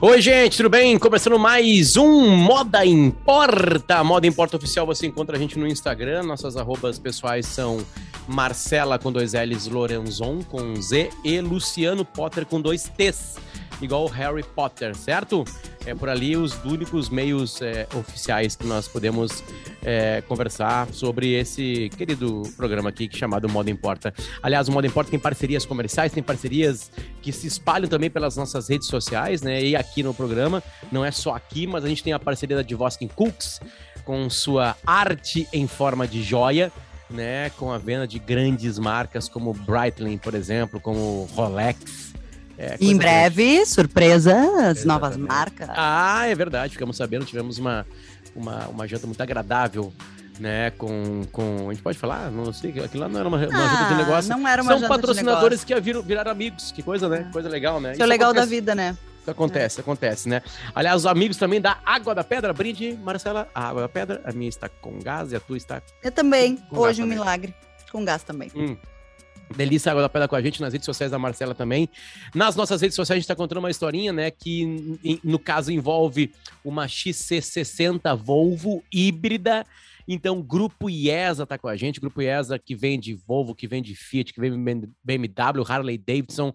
Oi, gente, tudo bem? Começando mais um Moda Importa. Moda Importa Oficial, você encontra a gente no Instagram. Nossas arrobas pessoais são Marcela com dois L's, Lorenzon com Z e Luciano Potter com dois T's igual Harry Potter, certo? É por ali os únicos meios é, oficiais que nós podemos é, conversar sobre esse querido programa aqui chamado Moda Importa. Aliás, o Moda Importa tem parcerias comerciais, tem parcerias que se espalham também pelas nossas redes sociais, né? E aqui no programa, não é só aqui, mas a gente tem a parceria da Divoskin Cooks com sua arte em forma de joia. Né, com a venda de grandes marcas como Breitling, por exemplo, como Rolex, é, em breve, grande. surpresas, novas marcas. Ah, é verdade, ficamos sabendo, tivemos uma, uma, uma janta muito agradável né, com, com. A gente pode falar? Não sei, aquilo lá não era uma, uma ah, janta de negócio. Não era uma São patrocinadores que viram, viraram amigos. Que coisa, né? Coisa legal, né? Isso é o legal acontece. da vida, né? Isso acontece, é. acontece, né? Aliás, os amigos também da Água da Pedra, brinde, Marcela, a Água da Pedra, a minha está com gás e a tua está. Eu também, hoje um também. milagre, com gás também. Hum. Delícia Água da Pedra com a gente nas redes sociais da Marcela também. Nas nossas redes sociais a gente está contando uma historinha, né? Que no caso envolve uma XC60 Volvo híbrida. Então, Grupo IESA tá com a gente. Grupo IESA que vende Volvo, que vende Fiat, que vende BMW, Harley Davidson.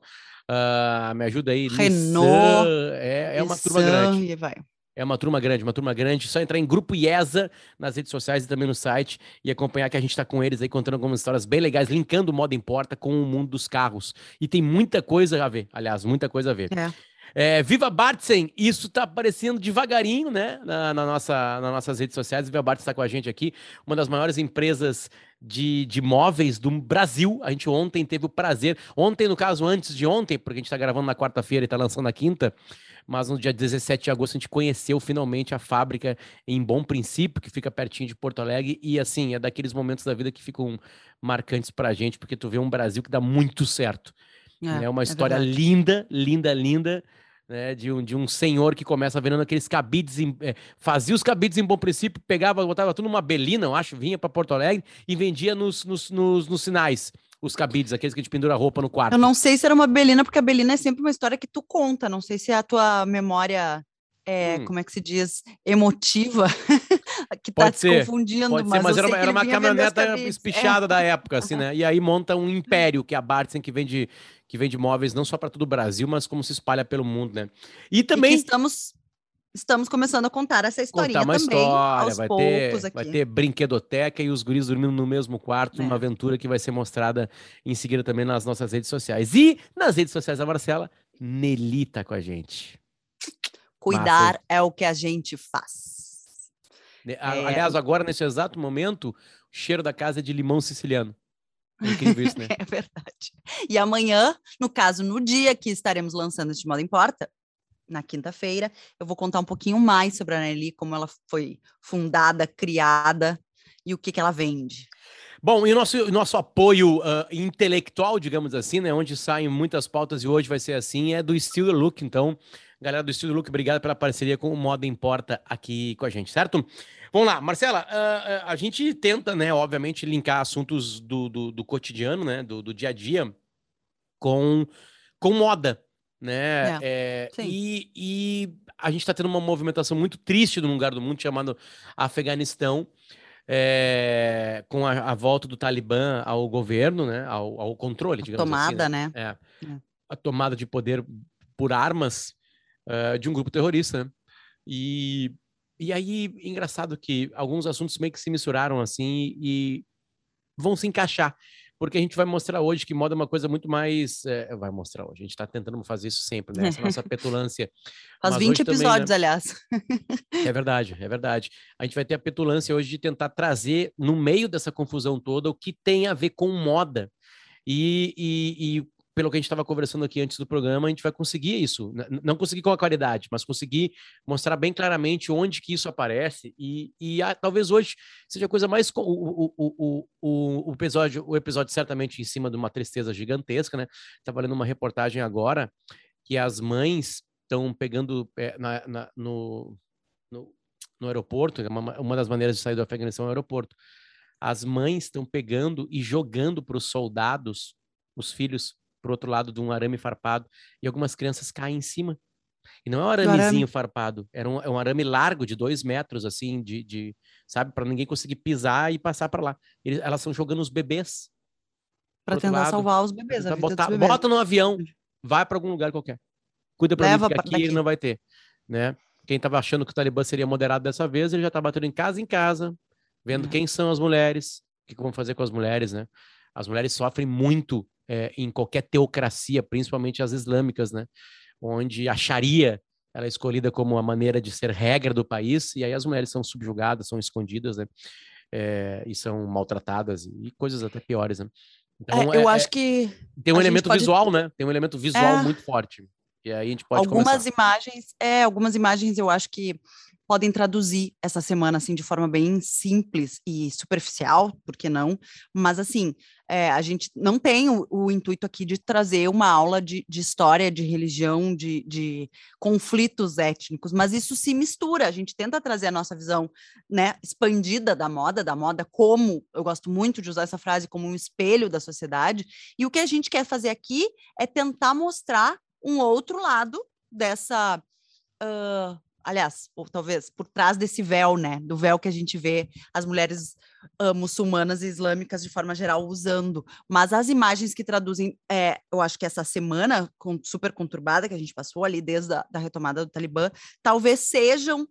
Uh, me ajuda aí. Renault. Nissan, é, é uma turma grande. Vai. É uma turma grande, uma turma grande. Só entrar em Grupo IESA nas redes sociais e também no site e acompanhar que a gente está com eles aí contando algumas histórias bem legais, linkando o Moda Importa com o mundo dos carros. E tem muita coisa a ver, aliás, muita coisa a ver. É. É, Viva Bartzen, isso está aparecendo devagarinho, né? Na, na, nossa, nas nossas redes sociais. Viva Bartzen está com a gente aqui, uma das maiores empresas de, de móveis do Brasil. A gente ontem teve o prazer, ontem, no caso, antes de ontem, porque a gente está gravando na quarta-feira e está lançando na quinta mas no dia 17 de agosto a gente conheceu finalmente a fábrica em Bom Princípio, que fica pertinho de Porto Alegre, e assim, é daqueles momentos da vida que ficam marcantes pra gente, porque tu vê um Brasil que dá muito certo. É, é uma história é linda, linda, linda, né, de, um, de um senhor que começa vendendo aqueles cabides, em, é, fazia os cabides em Bom Princípio, pegava, botava tudo numa belina, eu acho, vinha para Porto Alegre e vendia nos, nos, nos, nos sinais os cabides, aqueles que a gente pendura roupa no quarto. Eu não sei se era uma Belina, porque a Belina é sempre uma história que tu conta. Não sei se é a tua memória, é, hum. como é que se diz, emotiva, que tá Pode se confundindo. Pode mas, ser, mas era, uma, era uma caminhoneta espichada é. da época, assim, né? E aí monta um império, que é a Bartzen, que vende que vende móveis não só para todo o Brasil, mas como se espalha pelo mundo, né? E também. E estamos estamos começando a contar essa historinha contar uma também, história, vai ter, aqui. vai ter brinquedoteca e os guris dormindo no mesmo quarto, é. uma aventura que vai ser mostrada em seguida também nas nossas redes sociais. E nas redes sociais da Marcela, Nelly tá com a gente. Cuidar Massa. é o que a gente faz. É... Aliás, agora, nesse exato momento, o cheiro da casa é de limão siciliano. É incrível isso, né? é verdade. E amanhã, no caso, no dia que estaremos lançando este Modo Importa, na quinta-feira. Eu vou contar um pouquinho mais sobre a Nelly, como ela foi fundada, criada e o que, que ela vende. Bom, e o nosso, nosso apoio uh, intelectual, digamos assim, né, onde saem muitas pautas e hoje vai ser assim, é do Estilo Look. Então, galera do Estilo Look, obrigado pela parceria com o Moda Importa aqui com a gente, certo? Vamos lá, Marcela, uh, a gente tenta, né, obviamente, linkar assuntos do, do, do cotidiano, né, do, do dia a dia com, com moda, né? É, é, e, e, a gente está tendo uma movimentação muito triste num lugar do mundo chamado Afeganistão, é, com a, a, volta do Talibã ao governo, né? Ao, ao controle, digamos tomada, assim. Né? né? É. A tomada de poder por armas uh, de um grupo terrorista. Né? E, e aí, engraçado que alguns assuntos meio que se misturaram assim e vão se encaixar porque a gente vai mostrar hoje que moda é uma coisa muito mais. É, vai mostrar hoje, a gente está tentando fazer isso sempre, né? Essa nossa petulância. Faz 20 episódios, também, né? aliás. É verdade, é verdade. A gente vai ter a petulância hoje de tentar trazer, no meio dessa confusão toda, o que tem a ver com moda. E, e, e pelo que a gente estava conversando aqui antes do programa, a gente vai conseguir isso. Não conseguir com a qualidade, mas conseguir mostrar bem claramente onde que isso aparece. E, e talvez hoje seja a coisa mais. O, o, o, o, o, episódio, o episódio certamente em cima de uma tristeza gigantesca, né? Estava lendo uma reportagem agora que as mães estão pegando é, na, na, no, no, no, aeroporto, é uma, uma das maneiras de sair do Afeganistão é o aeroporto. As mães estão pegando e jogando para os soldados, os filhos, pro outro lado de um arame farpado e algumas crianças caem em cima E não é um aramezinho arame. farpado, era um, é um arame largo de dois metros, assim, de, de sabe, para ninguém conseguir pisar e passar para lá. Eles, elas estão jogando os bebês. Para tentar lado, salvar os bebês. A botar, bebês. Bota no avião, vai para algum lugar qualquer. Cuida para mim, que aqui daqui. ele não vai ter, né? Quem estava achando que o Talibã seria moderado dessa vez, ele já está batendo em casa em casa, vendo uhum. quem são as mulheres, o que, que vão fazer com as mulheres, né? As mulheres sofrem muito é, em qualquer teocracia, principalmente as islâmicas, né? Onde a Sharia ela é escolhida como a maneira de ser regra do país, e aí as mulheres são subjugadas, são escondidas, né? É, e são maltratadas, e coisas até piores, né? Então, é, eu é, acho que. Tem um elemento pode... visual, né? Tem um elemento visual é. muito forte. E aí a gente pode Algumas começar. imagens, é, algumas imagens eu acho que podem traduzir essa semana assim de forma bem simples e superficial, por que não? Mas assim, é, a gente não tem o, o, intuito aqui de trazer uma aula de, de história, de religião, de, de, conflitos étnicos, mas isso se mistura. A gente tenta trazer a nossa visão, né, expandida da moda, da moda como eu gosto muito de usar essa frase como um espelho da sociedade. E o que a gente quer fazer aqui é tentar mostrar um outro lado dessa uh, aliás, ou talvez por trás desse véu, né, do véu que a gente vê as mulheres uh, muçulmanas e islâmicas de forma geral usando, mas as imagens que traduzem, é, eu acho que essa semana com, super conturbada que a gente passou ali desde a da retomada do Talibã, talvez sejam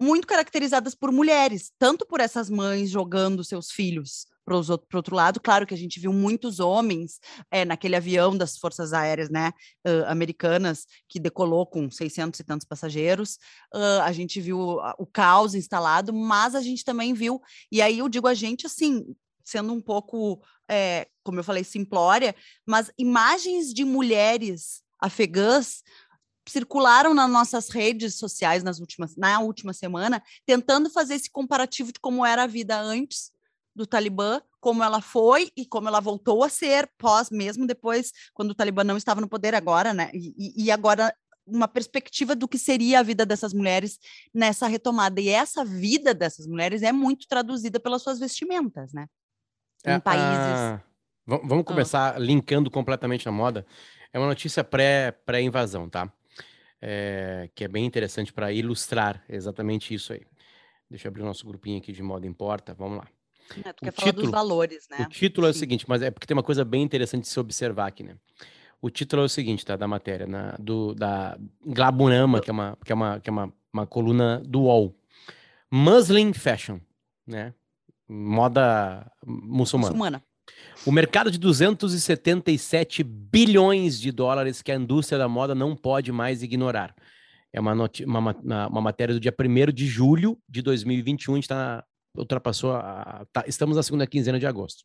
muito caracterizadas por mulheres, tanto por essas mães jogando seus filhos para o outro lado. Claro que a gente viu muitos homens é, naquele avião das Forças Aéreas né, uh, americanas, que decolou com 600 e tantos passageiros. Uh, a gente viu o caos instalado, mas a gente também viu, e aí eu digo a gente assim, sendo um pouco, é, como eu falei, simplória, mas imagens de mulheres afegãs circularam nas nossas redes sociais nas últimas, na última semana, tentando fazer esse comparativo de como era a vida antes do Talibã, como ela foi e como ela voltou a ser pós, mesmo depois, quando o Talibã não estava no poder agora, né? E, e agora uma perspectiva do que seria a vida dessas mulheres nessa retomada. E essa vida dessas mulheres é muito traduzida pelas suas vestimentas, né? Em é, países. Vamos ah. começar ah. linkando completamente a moda. É uma notícia pré-invasão, pré tá? É, que é bem interessante para ilustrar exatamente isso aí. Deixa eu abrir o nosso grupinho aqui de moda importa. Vamos lá. É, tu o quer título, falar dos valores, né? O título é o seguinte, mas é porque tem uma coisa bem interessante de se observar aqui, né? O título é o seguinte, tá? Da matéria, na, do, da Glaburama, que é, uma, que é, uma, que é uma, uma coluna do UOL. Muslim Fashion, né? Moda muçulmana. muçulmana. O mercado de 277 bilhões de dólares que a indústria da moda não pode mais ignorar. É uma, uma, uma, matéria do dia 1 de julho de 2021, a gente está ultrapassou a, tá, estamos na segunda quinzena de agosto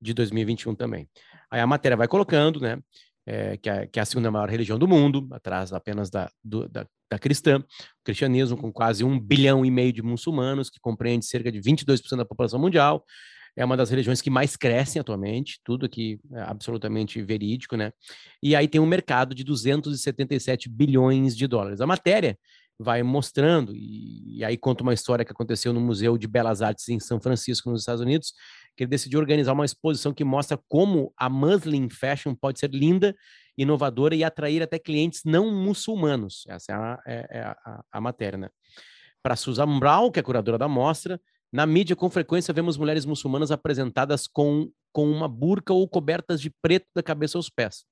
de 2021 também. Aí a matéria vai colocando, né, é, que, é, que, é, a segunda maior religião do mundo, atrás apenas da, do, da, da cristã, o cristianismo com quase um bilhão e meio de muçulmanos, que compreende cerca de 22% da população mundial, é uma das religiões que mais crescem atualmente, tudo aqui é absolutamente verídico, né? E aí tem um mercado de 277 bilhões de dólares. A matéria vai mostrando, e, e, aí conta uma história que aconteceu no Museu de Belas Artes em São Francisco, nos Estados Unidos, que ele decidiu organizar uma exposição que mostra como a Muslim Fashion pode ser linda, inovadora e atrair até clientes não muçulmanos. Essa é a, é, é a, a né? Para Susan Brown, que é curadora da mostra, na mídia, com frequência, vemos mulheres muçulmanas apresentadas com, com uma burca ou cobertas de preto da cabeça aos pés.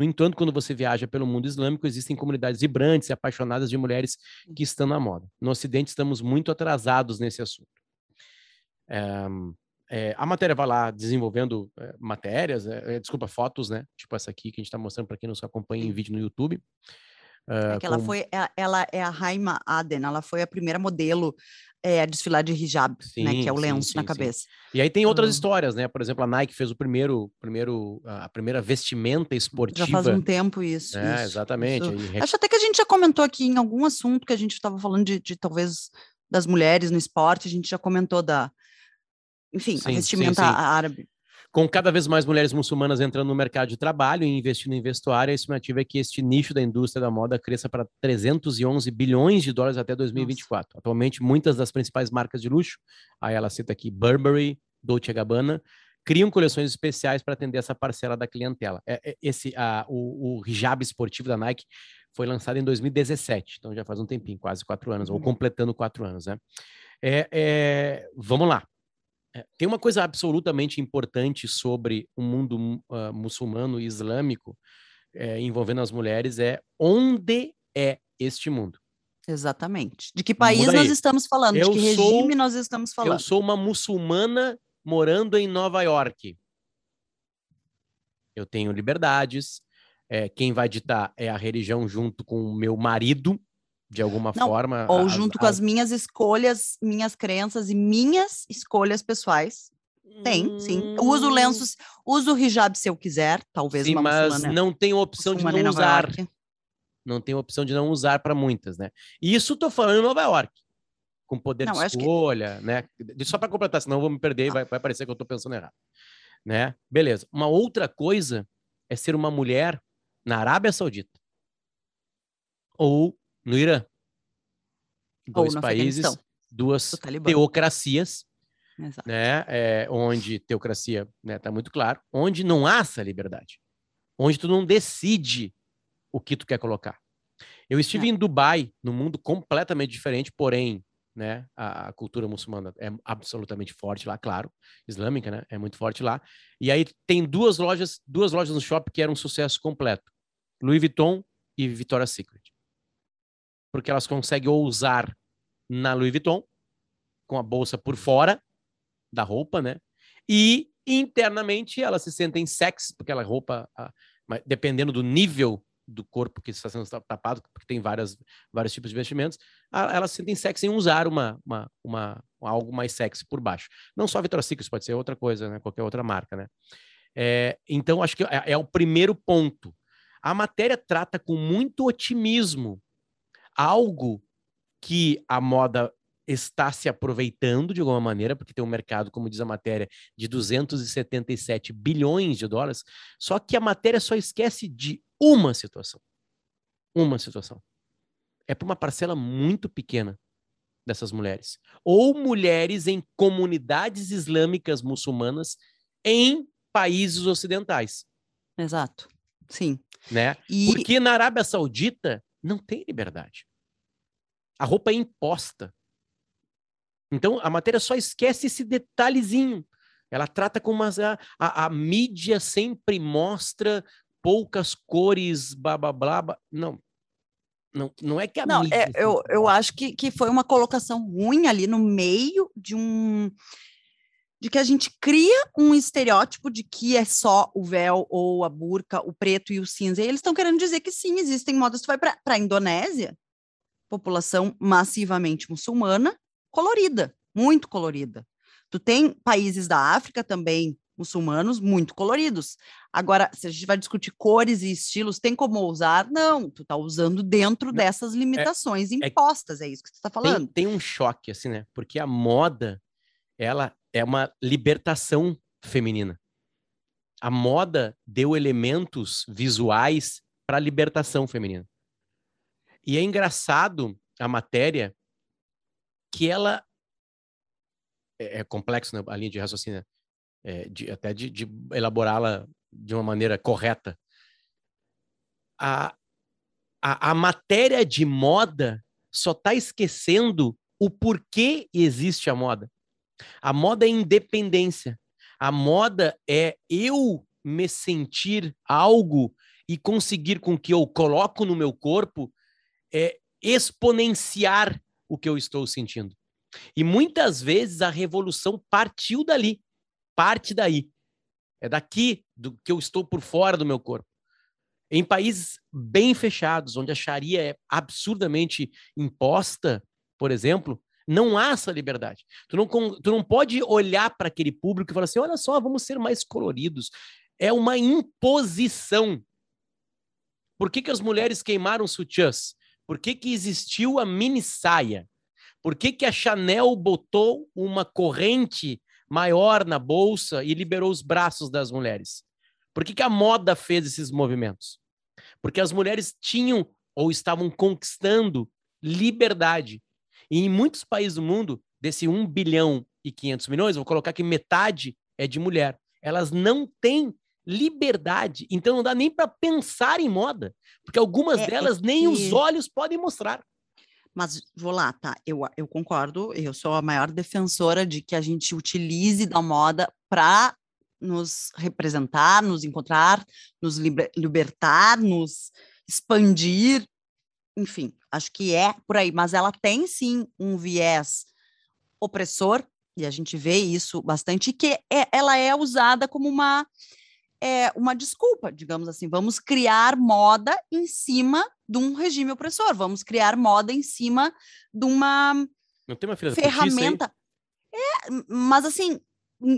No entanto, quando você viaja pelo mundo islâmico, existem comunidades vibrantes e apaixonadas de mulheres que estão na moda. No Ocidente, estamos muito atrasados nesse assunto. É, é, a matéria vai lá desenvolvendo é, matérias, desculpa, fotos, né? Tipo essa aqui que a gente está mostrando para quem nos acompanha em vídeo no YouTube. Uh, é ela foi, ela é a Raima Aden, ela foi a primeira modelo é, a desfilar de hijab, sim, né, que é o lenço sim, sim, na cabeça. E aí tem outras histórias, né? Por exemplo, a Nike fez o primeiro, primeiro a primeira vestimenta esportiva. Já faz um tempo isso. É, isso, exatamente. Isso. Acho até que a gente já comentou aqui em algum assunto que a gente estava falando de, de, talvez das mulheres no esporte, a gente já comentou da, enfim, a vestimenta árabe. Com cada vez mais mulheres muçulmanas entrando no mercado de trabalho e investindo em vestuário, a estimativa é que este nicho da indústria da moda cresça para 311 bilhões de dólares até 2024. Nossa. Atualmente, muitas das principais marcas de luxo, aí ela cita aqui Burberry, Dolce Gabbana, criam coleções especiais para atender essa parcela da clientela. É, é, esse, a, o, o hijab esportivo da Nike foi lançada em 2017, então já faz um tempinho, quase quatro anos, ou uhum. completando quatro anos, né? É, é, vamos lá. É, tem uma coisa absolutamente importante sobre o mundo uh, muçulmano e islâmico é, envolvendo as mulheres é onde é este mundo. Exatamente. De que país nós estamos falando? Eu de que sou, regime nós estamos falando? Eu sou uma muçulmana morando em Nova York. Eu tenho liberdades. É, quem vai ditar é a religião junto com o meu marido, de alguma Não, forma. Ou as, junto as... com as minhas escolhas, minhas crenças e minhas escolhas pessoais. Tem, sim. Uso hum. lenços, uso o hijab se eu quiser, talvez sim, mas não tem opção de não usar. Não tem opção de não usar para muitas, né? E isso tô falando em Nova York, com poder não, de escolha, que... né? Só para completar, senão eu vou me perder e vai, vai parecer que eu estou pensando errado, né? Beleza. Uma outra coisa é ser uma mulher na Arábia Saudita ou no Irã. Dois países, duas teocracias, Exato. né? É, onde teocracia está né, tá muito claro, onde não há essa liberdade, onde tu não decide o que tu quer colocar. Eu estive é. em Dubai, num mundo completamente diferente, porém, né, a, a, cultura muçulmana é absolutamente forte lá, claro, islâmica, né, é muito forte lá. E aí tem duas lojas, duas lojas no shopping que eram um sucesso completo: Louis Vuitton e Victoria's Secret porque elas conseguem ousar na Louis Vuitton, com a bolsa por fora da roupa, né? E internamente elas se sentem sexy, porque aquela roupa, dependendo do nível do corpo que está sendo tapado, porque tem várias, vários tipos de vestimentos, elas se sentem sexy em usar uma, uma, uma, algo mais sexy por baixo. Não só Secret, pode ser outra coisa, né? Qualquer outra marca, né? É, então, acho que é, é o primeiro ponto. A matéria trata com muito otimismo algo que a moda está se aproveitando de alguma maneira, porque tem um mercado, como diz a matéria, de 277 bilhões de dólares, só que a matéria só esquece de uma situação. Uma situação. É para uma parcela muito pequena dessas mulheres. Ou mulheres em comunidades islâmicas muçulmanas em países ocidentais. Exato. Sim. Né? E... Porque na Arábia Saudita não tem liberdade. A roupa é imposta. Então, a matéria só esquece esse detalhezinho. Ela trata como a, a, a mídia sempre mostra poucas cores, blá, blá, blá. Não, não, não é que a não, mídia... É, eu, eu acho que, que foi uma colocação ruim ali no meio de um... De que a gente cria um estereótipo de que é só o véu ou a burca, o preto e o cinza. E eles estão querendo dizer que sim, existem modas. Tu vai para a Indonésia, população massivamente muçulmana, colorida, muito colorida. Tu tem países da África também muçulmanos muito coloridos. Agora, se a gente vai discutir cores e estilos, tem como usar? Não, tu tá usando dentro dessas é, limitações é, impostas, é, é, isso que tu tá falando. Tem, tem um choque, assim, né? Porque a moda, ela é uma libertação feminina. A moda deu elementos visuais para a libertação feminina. E é engraçado a matéria que ela é, é complexo né, a linha de raciocínio, é, de, até de, de elaborá-la de uma maneira correta. A, a, a matéria de moda só está esquecendo o porquê existe a moda. A moda é independência. A moda é eu me sentir algo e conseguir com que eu coloco no meu corpo é, exponenciar o que eu estou sentindo. E muitas vezes a revolução partiu dali, parte daí. É daqui do que eu estou por fora do meu corpo. Em países bem fechados, onde a Sharia é absurdamente imposta, por exemplo, não há essa liberdade. Tu não, tu não pode olhar para aquele público e falar assim: olha só, vamos ser mais coloridos. É uma imposição. Por que, que as mulheres queimaram sutiãs? Por que, que existiu a mini saia? Por que, que a Chanel botou uma corrente maior na bolsa e liberou os braços das mulheres? Por que, que a moda fez esses movimentos? Porque as mulheres tinham ou estavam conquistando liberdade. E em muitos países do mundo, desse 1 bilhão e 500 milhões, vou colocar que metade é de mulher. Elas não têm liberdade. Então não dá nem para pensar em moda, porque algumas é, é delas é nem os olhos podem mostrar. Mas vou lá, tá? Eu, eu concordo, eu sou a maior defensora de que a gente utilize da moda para nos representar, nos encontrar, nos liber, libertar, nos expandir, enfim, acho que é por aí, mas ela tem sim um viés opressor, e a gente vê isso bastante, que é, ela é usada como uma, é, uma desculpa, digamos assim, vamos criar moda em cima de um regime opressor, vamos criar moda em cima de uma, não tem uma ferramenta. É, mas assim,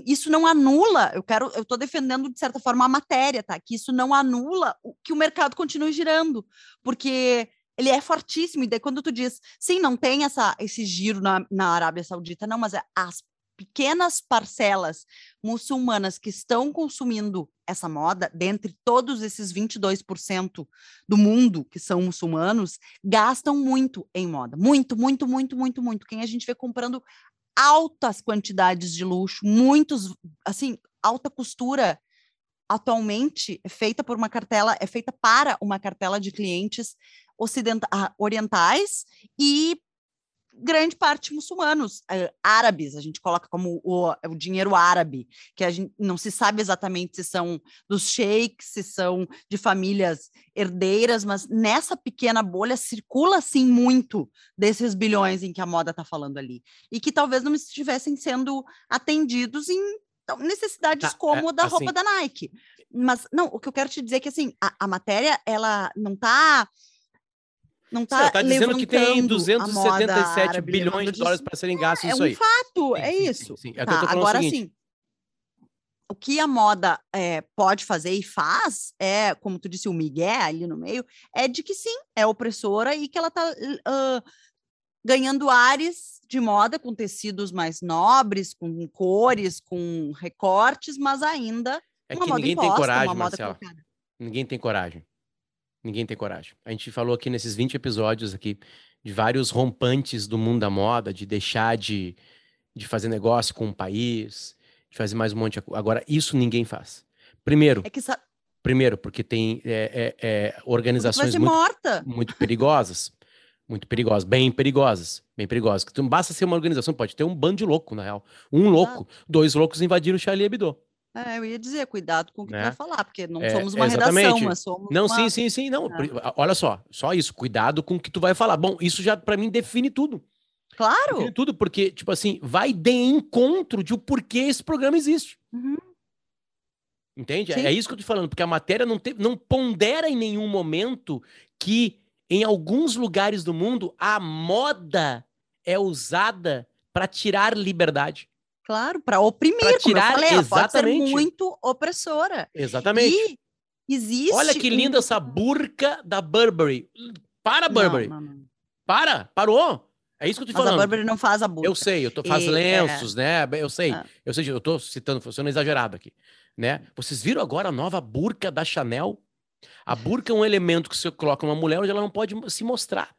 isso não anula, eu quero, eu estou defendendo de certa forma a matéria, tá? Que isso não anula o, que o mercado continue girando, porque ele é fortíssimo, e daí quando tu diz, sim, não tem essa, esse giro na, na Arábia Saudita, não, mas é as pequenas parcelas muçulmanas que estão consumindo essa moda, dentre todos esses 22% do mundo que são muçulmanos, gastam muito em moda. Muito, muito, muito, muito, muito. Quem a gente vê comprando altas quantidades de luxo, muitos, assim, alta costura atualmente é feita por uma cartela, é feita para uma cartela de clientes orientais e grande parte muçulmanos, uh, árabes, a gente coloca como o, o, dinheiro árabe, que a gente não se sabe exatamente se são dos sheiks, se são de famílias herdeiras, mas nessa pequena bolha circula sim muito desses bilhões em que a moda está falando ali, e que talvez não estivessem sendo atendidos em necessidades tá, como é, da roupa assim... da Nike. Mas não, o que eu quero te dizer é que assim, a, a matéria ela não está não está tá dizendo que tem 277 bilhões de dólares para serem gastos é, isso aí. É um fato, sim, é sim, isso. Sim, tá, agora sim. O que a moda é, pode fazer e faz é, como tu disse, o Miguel ali no meio, é de que sim, é opressora e que ela está uh, ganhando ares de moda com tecidos mais nobres, com cores, com recortes, mas ainda é uma que moda ninguém imposta, tem coragem, Marcelo. Ninguém tem coragem. Ninguém tem coragem. A gente falou aqui nesses 20 episódios aqui de vários rompantes do mundo da moda, de deixar de, de fazer negócio com o país, de fazer mais um monte de... Agora, isso ninguém faz. Primeiro, é que sa... primeiro porque tem é, é, é, organizações muito, muito perigosas. Muito perigosas, bem perigosas, bem perigosas. Não basta ser uma organização, pode ter um bando de louco, na real. Um louco, dois loucos invadiram o Charlie Hebdo. É, eu ia dizer, cuidado com o que né? tu vai falar, porque não é, somos uma exatamente. redação, mas somos Não, uma... sim, sim, sim, não. É. Olha só, só isso, cuidado com o que tu vai falar. Bom, isso já para mim define tudo. Claro. Define tudo, porque, tipo assim, vai de encontro de o porquê esse programa existe. Uhum. Entende? É, sim. É isso que eu tô falando, porque a matéria não, te, não pondera em nenhum momento que em alguns lugares do mundo a moda é usada para tirar liberdade. Claro, para oprimir, pra tirar, falei, exatamente. ser muito opressora. Exatamente. E existe. Olha que linda essa burca da Burberry. Para, Burberry. Não, não, não. Para, parou. É isso que eu tô Mas falando. a Burberry não faz a burca. Eu sei, eu tô, faz e, lenços, é... né? Eu sei. Ah. Eu sei, eu tô citando, sendo exagerado aqui, né? Vocês viram agora a nova burca da Chanel? A burca é um elemento que você coloca uma mulher onde ela não pode se mostrar.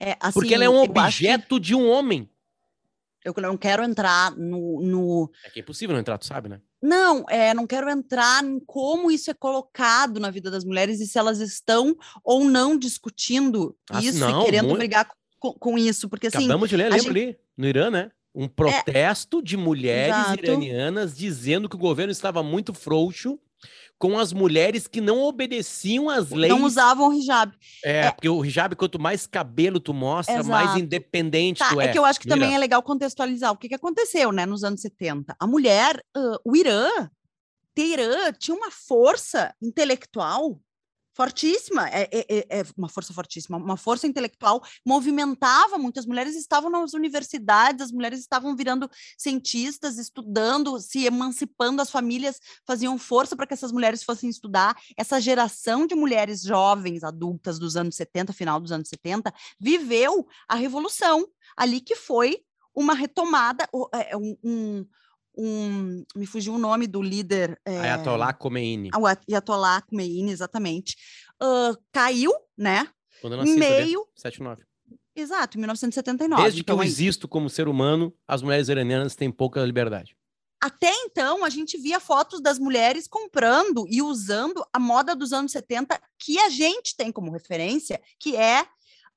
É, assim, Porque ela é um objeto de um homem. Eu não quero entrar no, no. É que é impossível não entrar, tu sabe, né? Não, é, não quero entrar em como isso é colocado na vida das mulheres e se elas estão ou não discutindo ah, isso não, e querendo muito... brigar com, com, isso, porque assim. Acabamos de ler, lembra gente... ali, no Irã, né? Um protesto é... de mulheres Exato. iranianas dizendo que o governo estava muito frouxo com as mulheres que não obedeciam às leis. Não usavam hijab. É, é, porque o hijab, quanto mais cabelo tu mostra, Exato. mais independente tá, tu é. É que eu acho que Mira. também é legal contextualizar o que, que aconteceu, né, nos anos 70. A mulher, uh, o Irã, Teherã, tinha uma força intelectual fortíssima, é, é, é, é, uma força fortíssima, uma força intelectual, movimentava muitas mulheres estavam nas universidades, as mulheres estavam virando cientistas, estudando, se emancipando, as famílias faziam força para que essas mulheres fossem estudar. Essa geração de mulheres jovens, adultas dos anos 70, final dos anos 70, viveu a revolução ali que foi uma retomada, é, um, um um, me fugiu o nome do líder. É, Ayatollah Khomeini. O Ayatollah Khomeini, exatamente. Uh, caiu, né? Quando eu nasci, meio. 79. Exato, em 1979. Desde então, que eu existo como ser humano, as mulheres iranianas têm pouca liberdade. até então a gente via fotos das mulheres comprando e usando a moda dos anos 70 que a gente tem como referência, que é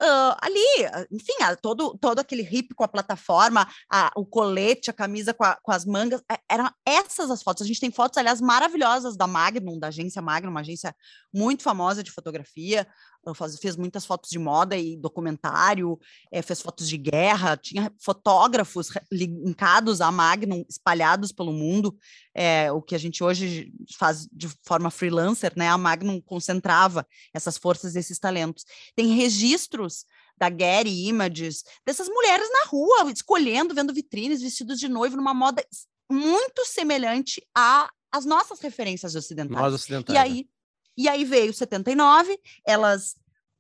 uh, ali, enfim, todo, todo aquele hip com a plataforma, a, o colete, a camisa com, a, com, as mangas, é, eram essas as fotos. A gente tem fotos, aliás, maravilhosas da Magnum, da agência Magnum, uma agência muito famosa de fotografia, faz, fez muitas fotos de moda e documentário, é, fez fotos de guerra, tinha fotógrafos linkados à Magnum, espalhados pelo mundo, é, o que a gente hoje faz de forma freelancer, né? A Magnum concentrava essas forças e esses talentos. Tem registros da Getty Images, dessas mulheres na rua, escolhendo, vendo vitrines, vestidos de noivo, numa moda muito semelhante às nossas referências ocidentais. Nós ocidentais. E aí, e aí veio 79, elas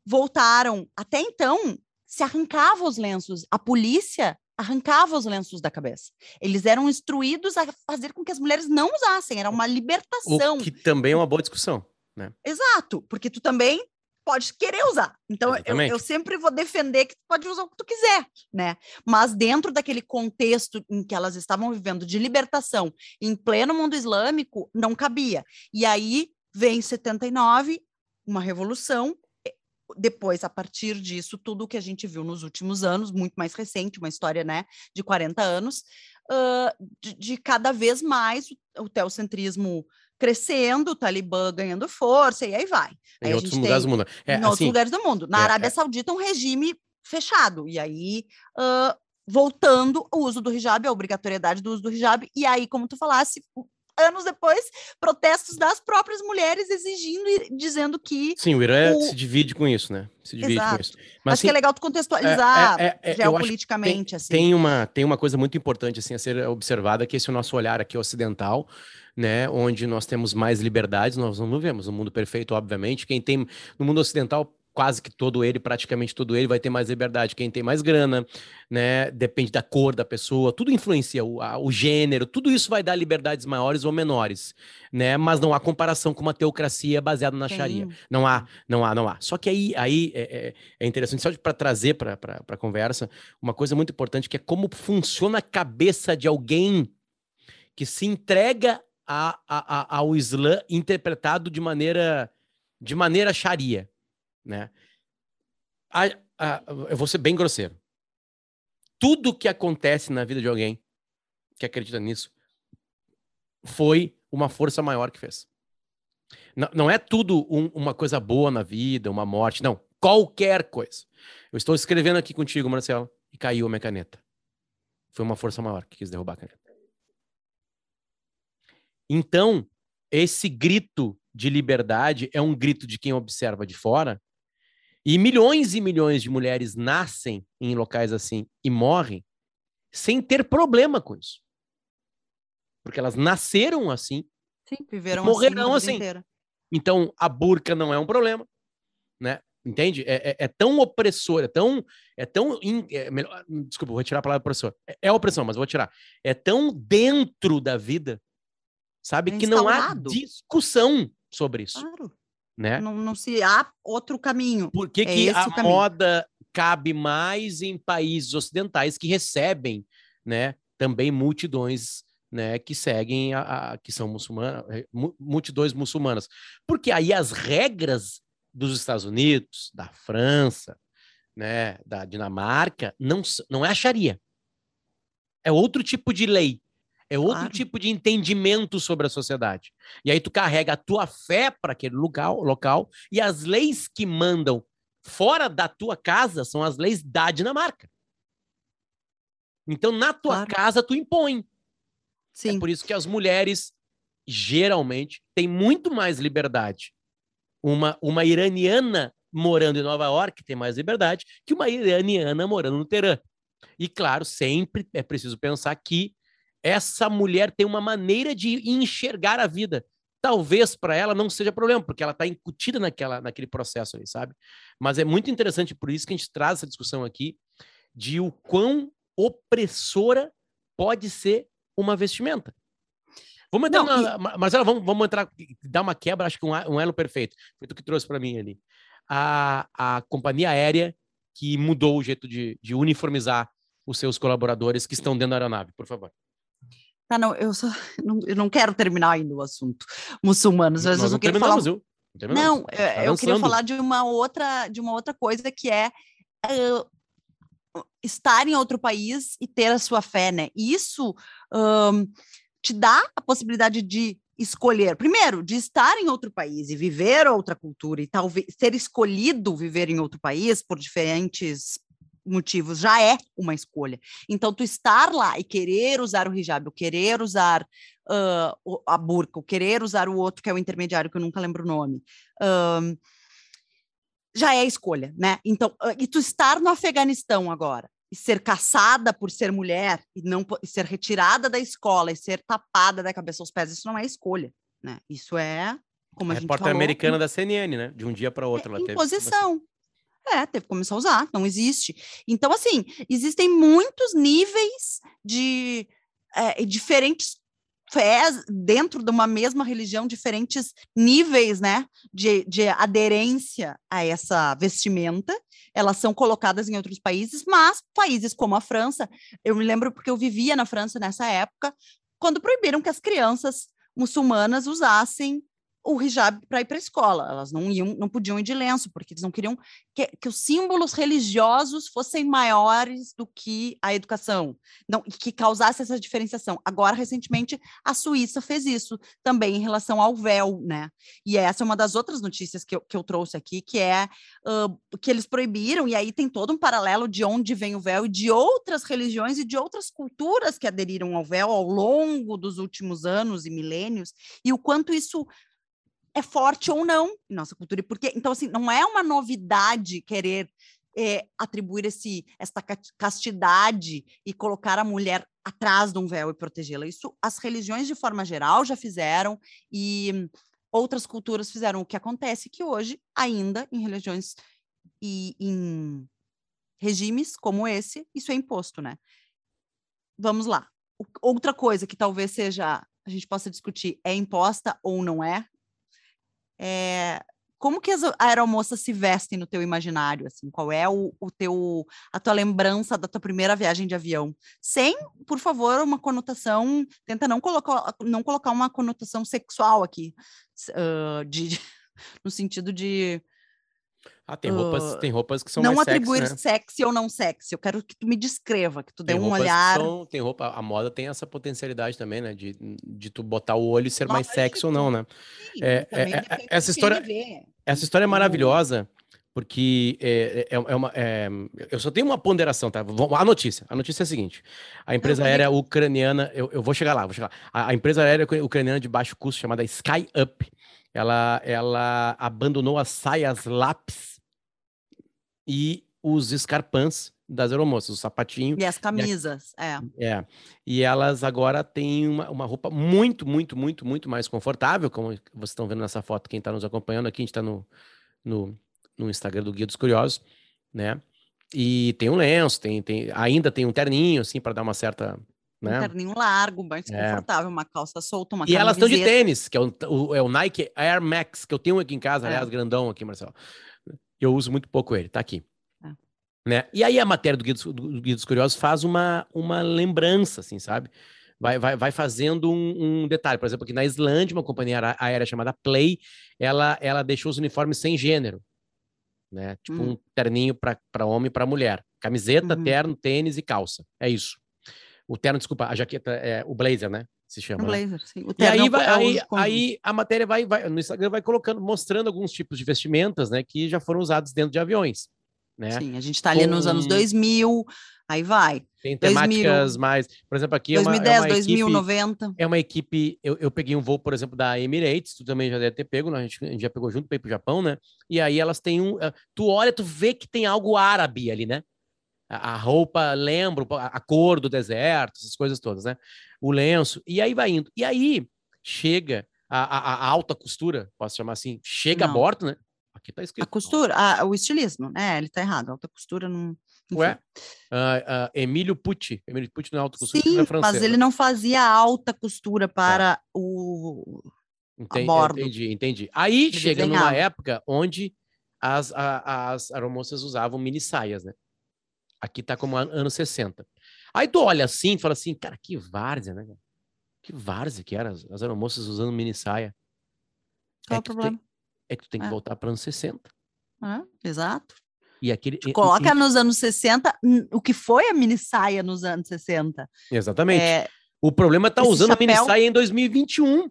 voltaram. Até então, se arrancava os lenços. A polícia arrancava os lenços da cabeça. Eles eram instruídos a fazer com que as mulheres não usassem. Era uma libertação. O que também é uma boa discussão, né? Exato, porque tu também pode querer usar. Então, eu, eu, sempre vou defender que tu pode usar o que tu quiser, né? Mas dentro daquele contexto em que elas estavam vivendo de libertação, em pleno mundo islâmico, não cabia. E aí Vem em 79, uma revolução. Depois, a partir disso, tudo o que a gente viu nos últimos anos, muito mais recente, uma história né, de 40 anos, uh, de, de, cada vez mais o, o teocentrismo crescendo, o Talibã ganhando força, e aí vai. Em aí outros lugares do mundo. É, em assim, outros lugares do mundo. Na é, Arábia é... Saudita, um regime fechado. E aí, uh, voltando o uso do hijab, a obrigatoriedade do uso do hijab, e aí, como tu falasse, anos depois, protestos das próprias mulheres exigindo e dizendo que. Sim, o Irã o... se divide com isso, né? Se divide Exato. com isso. Mas, acho assim, que é legal tu contextualizar é, é, é, geopoliticamente. Tem, assim. tem, uma, tem uma coisa muito importante assim, a ser observada, que esse é o nosso olhar aqui ocidental. Né, onde nós temos mais liberdades, nós não vivemos no mundo perfeito, obviamente. Quem tem no mundo ocidental quase que todo ele, praticamente todo ele, vai ter mais liberdade. Quem tem mais grana, né? Depende da cor da pessoa, tudo influencia, o, a, o gênero, tudo isso vai dar liberdades maiores ou menores, né? Mas não há comparação com uma teocracia baseada na Sim. Sharia. Não há, não há, não há. Só que aí, aí é, é, é interessante, só para trazer para a conversa, uma coisa muito importante que é como funciona a cabeça de alguém que se entrega a, a, a, ao Islã interpretado de maneira de maneira Sharia né? A, a, eu vou ser bem grosseiro. Tudo que acontece na vida de alguém que acredita nisso foi uma força maior que fez. Não, não é tudo um, uma coisa boa na vida, uma morte, não. Qualquer coisa. Eu estou escrevendo aqui contigo, Marcelo, e caiu a minha caneta. Foi uma força maior que quis derrubar a caneta. Então, esse grito de liberdade é um grito de quem observa de fora e milhões e milhões de mulheres nascem em locais assim e morrem sem ter problema com isso. Porque elas nasceram assim. Sim, viveram morrerão assim. assim. Então, a burca não é um problema, né? Entende? É, é, é tão opressor, é tão. É tão in, é melhor, desculpa, vou retirar a palavra opressor. É, é, opressão, mas vou tirar. É tão dentro da vida, sabe? É que não há discussão sobre isso. Claro né? Não, não se há outro caminho. Por que, é que a moda cabe mais em países ocidentais que recebem, né, também multidões, né, que seguem a, a que são muçulmanas, eh, multidões muçulmanas? Porque aí as regras dos Estados Unidos, da França, né, da Dinamarca, não, não é a Sharia. É outro tipo de lei. É outro claro. tipo de entendimento sobre a sociedade. E aí tu carrega a tua fé para aquele local, local e as leis que mandam fora da tua casa são as leis da Dinamarca. Então, na tua claro. casa, tu impõe. É Sim. É por isso que as mulheres, geralmente, têm muito mais liberdade. Uma, uma iraniana morando em Nova York tem mais liberdade que uma iraniana morando no Teherã. E, claro, sempre é preciso pensar que essa mulher tem uma maneira de enxergar a vida. Talvez para ela não seja problema, porque ela está incutida naquela, naquele processo aí, sabe? Mas é muito interessante, por isso que a gente traz essa discussão aqui, de o quão opressora pode ser uma vestimenta. Vamos entrar não, na, e... Marcela, vamos, vamos entrar, dar uma quebra, acho que um, um elo perfeito. Foi tu que trouxe para mim ali. A, a companhia aérea que mudou o jeito de, de uniformizar os seus colaboradores que estão dentro da aeronave, por favor. Tá, não, eu só não, eu não quero terminar ainda o assunto muçulmanos, mas Nós eu queria falar. Viu? Não, não tá eu, eu queria falar de uma outra de uma outra coisa que é uh, estar em outro país e ter a sua fé, né? Isso um, te dá a possibilidade de escolher, primeiro, de estar em outro país e viver outra cultura e talvez ser escolhido viver em outro país por diferentes motivos já é uma escolha. Então, tu estar lá e querer usar o hijab, ou querer usar uh, a burca, ou querer usar o outro, que é o intermediário, que eu nunca lembro o nome, uh, já é escolha, né? Então, uh, e tu estar no Afeganistão agora, e ser caçada por ser mulher, e não e ser retirada da escola, e ser tapada da cabeça aos pés, isso não é escolha, né? Isso é como a, a repórter americana da CNN, né? De um dia para outro. É, ela imposição. Teve... É, teve que começar a usar, não existe. Então, assim, existem muitos níveis de é, diferentes fés dentro de uma mesma religião, diferentes níveis, né, de, de aderência a essa vestimenta. Elas são colocadas em outros países, mas países como a França, eu me lembro porque eu vivia na França nessa época, quando proibiram que as crianças muçulmanas usassem o hijab para ir para a escola. Elas não iam, não podiam ir de lenço, porque eles não queriam que, que, os símbolos religiosos fossem maiores do que a educação, não que causasse essa diferenciação. Agora, recentemente, a Suíça fez isso também em relação ao véu, né? E essa é uma das outras notícias que eu, que eu trouxe aqui, que é uh, que eles proibiram, e aí tem todo um paralelo de onde vem o véu e de outras religiões e de outras culturas que aderiram ao véu ao longo dos últimos anos e milênios, e o quanto isso é forte ou não em nossa cultura. Porque, então, assim, não é uma novidade querer é, atribuir esse, essa castidade e colocar a mulher atrás de um véu e protegê-la. Isso as religiões, de forma geral, já fizeram e outras culturas fizeram. O que acontece que hoje, ainda em religiões e em regimes como esse, isso é imposto, né? Vamos lá. Outra coisa que talvez seja a gente possa discutir é imposta ou não é, é, como que as aeromoças se vestem no teu imaginário, assim? Qual é o, o, teu, a tua lembrança da tua primeira viagem de avião? Sem, por favor, uma conotação, tenta não colocar, não colocar uma conotação sexual aqui, uh, de, no sentido de ah, tem roupas, uh, tem roupas que são não mais atribuir sexy, né? sexy ou não sexy. Eu quero que tu me descreva, que tu tem dê um olhar. São, tem roupa, a moda tem essa potencialidade também, né? De, de tu botar o olho e ser mais sexy ou não, né? Sim, é, é, é, essa história, essa história é maravilhosa porque é, é, é uma, é, eu só tenho uma ponderação, tá? A notícia, a notícia é a seguinte: a empresa aérea ucraniana, eu, eu vou chegar lá, vou chegar. Lá. A, a empresa aérea ucraniana de baixo custo chamada Sky Up, ela, ela abandonou as saias lápis e os escarpãs das aeromoças, o sapatinho. E as camisas, e a... é. É. E elas agora têm uma, uma roupa muito, muito, muito, muito mais confortável, como vocês estão vendo nessa foto, quem está nos acompanhando aqui, a gente está no, no, no Instagram do Guia dos Curiosos, né? E tem um lenço, tem, tem, ainda tem um terninho, assim, para dar uma certa. Né? Um terninho largo, mais é. confortável, uma calça solta, uma E elas estão de tênis, que é o, o, é o Nike Air Max, que eu tenho aqui em casa, é. aliás, grandão aqui, Marcelo. Eu uso muito pouco ele, tá aqui. É. Né? E aí a matéria do Guia, dos, do Guia dos Curiosos faz uma, uma lembrança, assim, sabe? Vai, vai, vai fazendo um, um, detalhe. Por exemplo, aqui na Islândia, uma companhia aérea chamada Play, ela, ela deixou os uniformes sem gênero. Né? Tipo hum. um terninho para homem e para mulher. Camiseta, uhum. terno, tênis e calça. É isso. O terno, desculpa, a jaqueta é o blazer, né? se chama. Um né? blazer, sim. O e aí, vai, é aí, aí, a matéria vai, vai, no Instagram vai colocando, mostrando alguns tipos de vestimentas, né, que já foram usados dentro de aviões. Né? Sim, a gente está ali Com... nos anos 2000, aí vai. Tem temáticas 2000, mais, por exemplo, aqui 2010, é uma, é uma 2090. Equipe, é uma equipe, eu, eu peguei um voo, por exemplo, da Emirates, tu também já deve ter pego, né? a, gente, a gente já pegou junto para ir pro Japão, né? E aí elas têm um, eh, tu olha, tu vê que tem algo árabe ali, né? A roupa lembra a cor do deserto, essas coisas todas, né? O lenço, e aí vai indo. E aí chega a, a, a alta costura, posso chamar assim, chega não. a bordo, né? Aqui tá escrito. A costura, a, o estilismo, né? Ele tá errado, alta costura não. Enfim. Ué? Uh, uh, Emílio Pucci. Emílio Pucci não é alta costura, Sim, é francês. mas ele não fazia alta costura para tá. o. Entendi, bordo. entendi, entendi. Aí ele chega desenhava. numa época onde as, a, as aeromoças usavam mini saias, né? Aqui tá como anos 60. Aí tu olha assim e fala assim, cara, que várzea, né? Que várzea que era, as aeromoças usando mini saia. Qual é, o problema? Tem, é que tu tem que é. voltar para anos 60. É, exato. E aquele, coloca e, nos anos 60 o que foi a mini saia nos anos 60. Exatamente. É, o problema tá usando chapéu, a mini saia em 2021.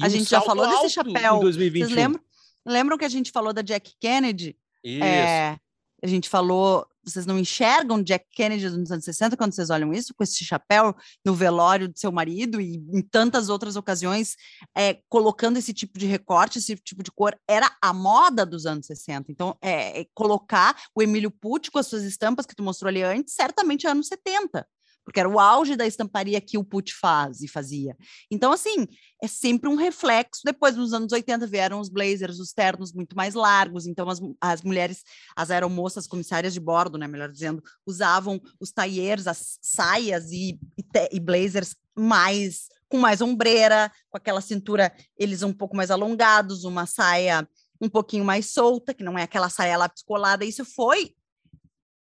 A gente já falou desse chapéu. Em 2021. Vocês lembram, lembram que a gente falou da Jack Kennedy? Isso. É, a gente falou, vocês não enxergam Jack Kennedy nos anos 60 quando vocês olham isso, com esse chapéu no velório do seu marido e em tantas outras ocasiões, é, colocando esse tipo de recorte, esse tipo de cor, era a moda dos anos 60. Então, é, é colocar o Emílio Pucci com as suas estampas que tu mostrou ali antes, certamente é anos 70 porque era o auge da estamparia que o Put faz e fazia. Então, assim, é sempre um reflexo. Depois, nos anos 80, vieram os blazers, os ternos muito mais largos, então as, as mulheres, as aeromoças, comissárias de bordo, né, melhor dizendo, usavam os taillers, as saias e, e, e blazers mais com mais ombreira, com aquela cintura, eles um pouco mais alongados, uma saia um pouquinho mais solta, que não é aquela saia lápis colada. Isso foi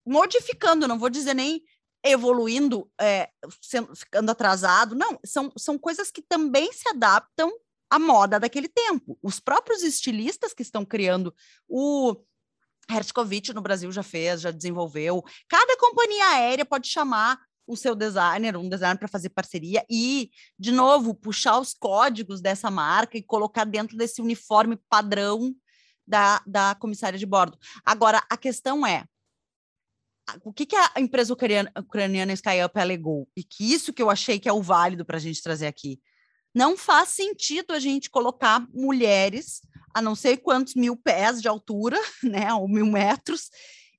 modificando, não vou dizer nem evoluindo, é, sendo, ficando atrasado. Não, são, são coisas que também se adaptam à moda daquele tempo. Os próprios estilistas que estão criando o Hertzkovich no Brasil já fez, já desenvolveu. Cada companhia aérea pode chamar o seu designer, um designer para fazer parceria e, de novo, puxar os códigos dessa marca e colocar dentro desse uniforme padrão da, da comissária de bordo. Agora, a questão é, o que, que a empresa ucraniana, ucraniana SkyUp alegou? E que isso que eu achei que é o válido para a gente trazer aqui. Não faz sentido a gente colocar mulheres a não sei quantos mil pés de altura, né, ou mil metros,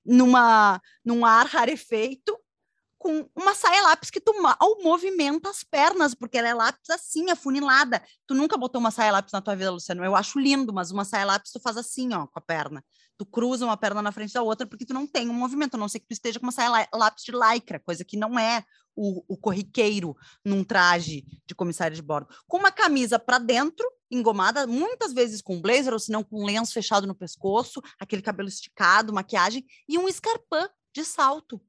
numa, num ar rarefeito, com uma saia lápis que tu mal movimenta as pernas, porque ela é lápis assim, afunilada. Tu nunca botou uma saia lápis na tua vida, Luciano? Eu acho lindo, mas uma saia lápis tu faz assim, ó, com a perna. Tu cruza uma perna na frente da outra porque tu não tem um movimento, a não ser que tu esteja com uma saia lápis de lycra, coisa que não é o, o corriqueiro num traje de comissário de bordo. Com uma camisa para dentro, engomada, muitas vezes com blazer, ou se não com lenço fechado no pescoço, aquele cabelo esticado, maquiagem, e um escarpão de salto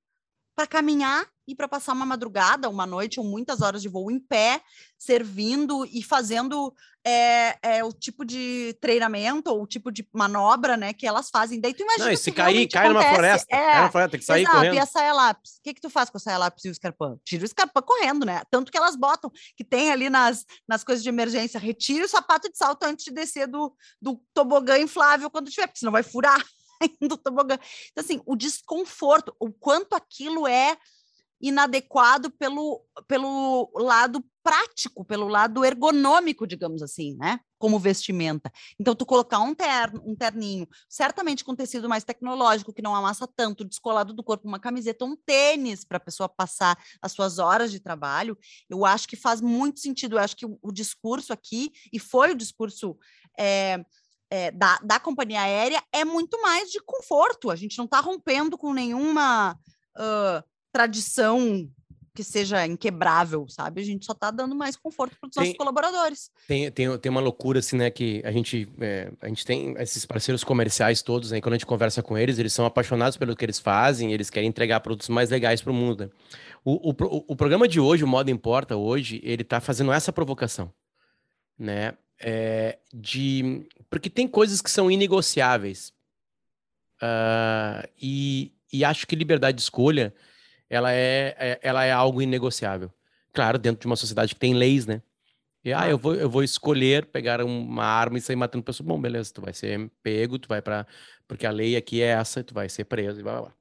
para caminhar e para passar uma madrugada, uma noite ou muitas horas de voo em pé, servindo e fazendo é, é, o tipo de treinamento ou o tipo de manobra, né, que elas fazem. Daí tu imagina Não, se cair, cai numa floresta, é, cai numa floresta, tem que sair exato, correndo. E a saia lápis, o que que tu faz com a saia lápis e o escarpão? Tira o escarpão correndo, né? Tanto que elas botam, que tem ali nas, nas coisas de emergência, retire o sapato de salto antes de descer do, do tobogã inflável quando tiver, porque senão vai furar. do tobogã. Então, assim, o desconforto, o quanto aquilo é inadequado pelo, pelo lado prático, pelo lado ergonômico, digamos assim, né? Como vestimenta. Então, tu colocar um terno, um terninho, certamente com tecido mais tecnológico, que não amassa tanto, descolado do corpo, uma camiseta, um tênis para a pessoa passar as suas horas de trabalho, eu acho que faz muito sentido. Eu acho que o, o discurso aqui, e foi o discurso. É, é, da, da companhia aérea é muito mais de conforto. A gente não está rompendo com nenhuma uh, tradição que seja inquebrável, sabe? A gente só está dando mais conforto para os nossos colaboradores. Tem, tem, tem uma loucura, assim, né? Que a gente, é, a gente tem esses parceiros comerciais todos, né? Quando a gente conversa com eles, eles são apaixonados pelo que eles fazem, eles querem entregar produtos mais legais para o mundo. Né? O, o, o programa de hoje, o Modo Importa, hoje, ele está fazendo essa provocação, né? É, de porque tem coisas que são inegociáveis. Uh, e, e acho que liberdade de escolha ela é, é, ela é algo inegociável. Claro dentro de uma sociedade que tem leis né? E ah eu vou eu vou escolher pegar uma arma e sair matando pessoas. Bom beleza tu vai ser pego tu vai para porque a lei aqui é essa tu vai ser preso e blá blá blá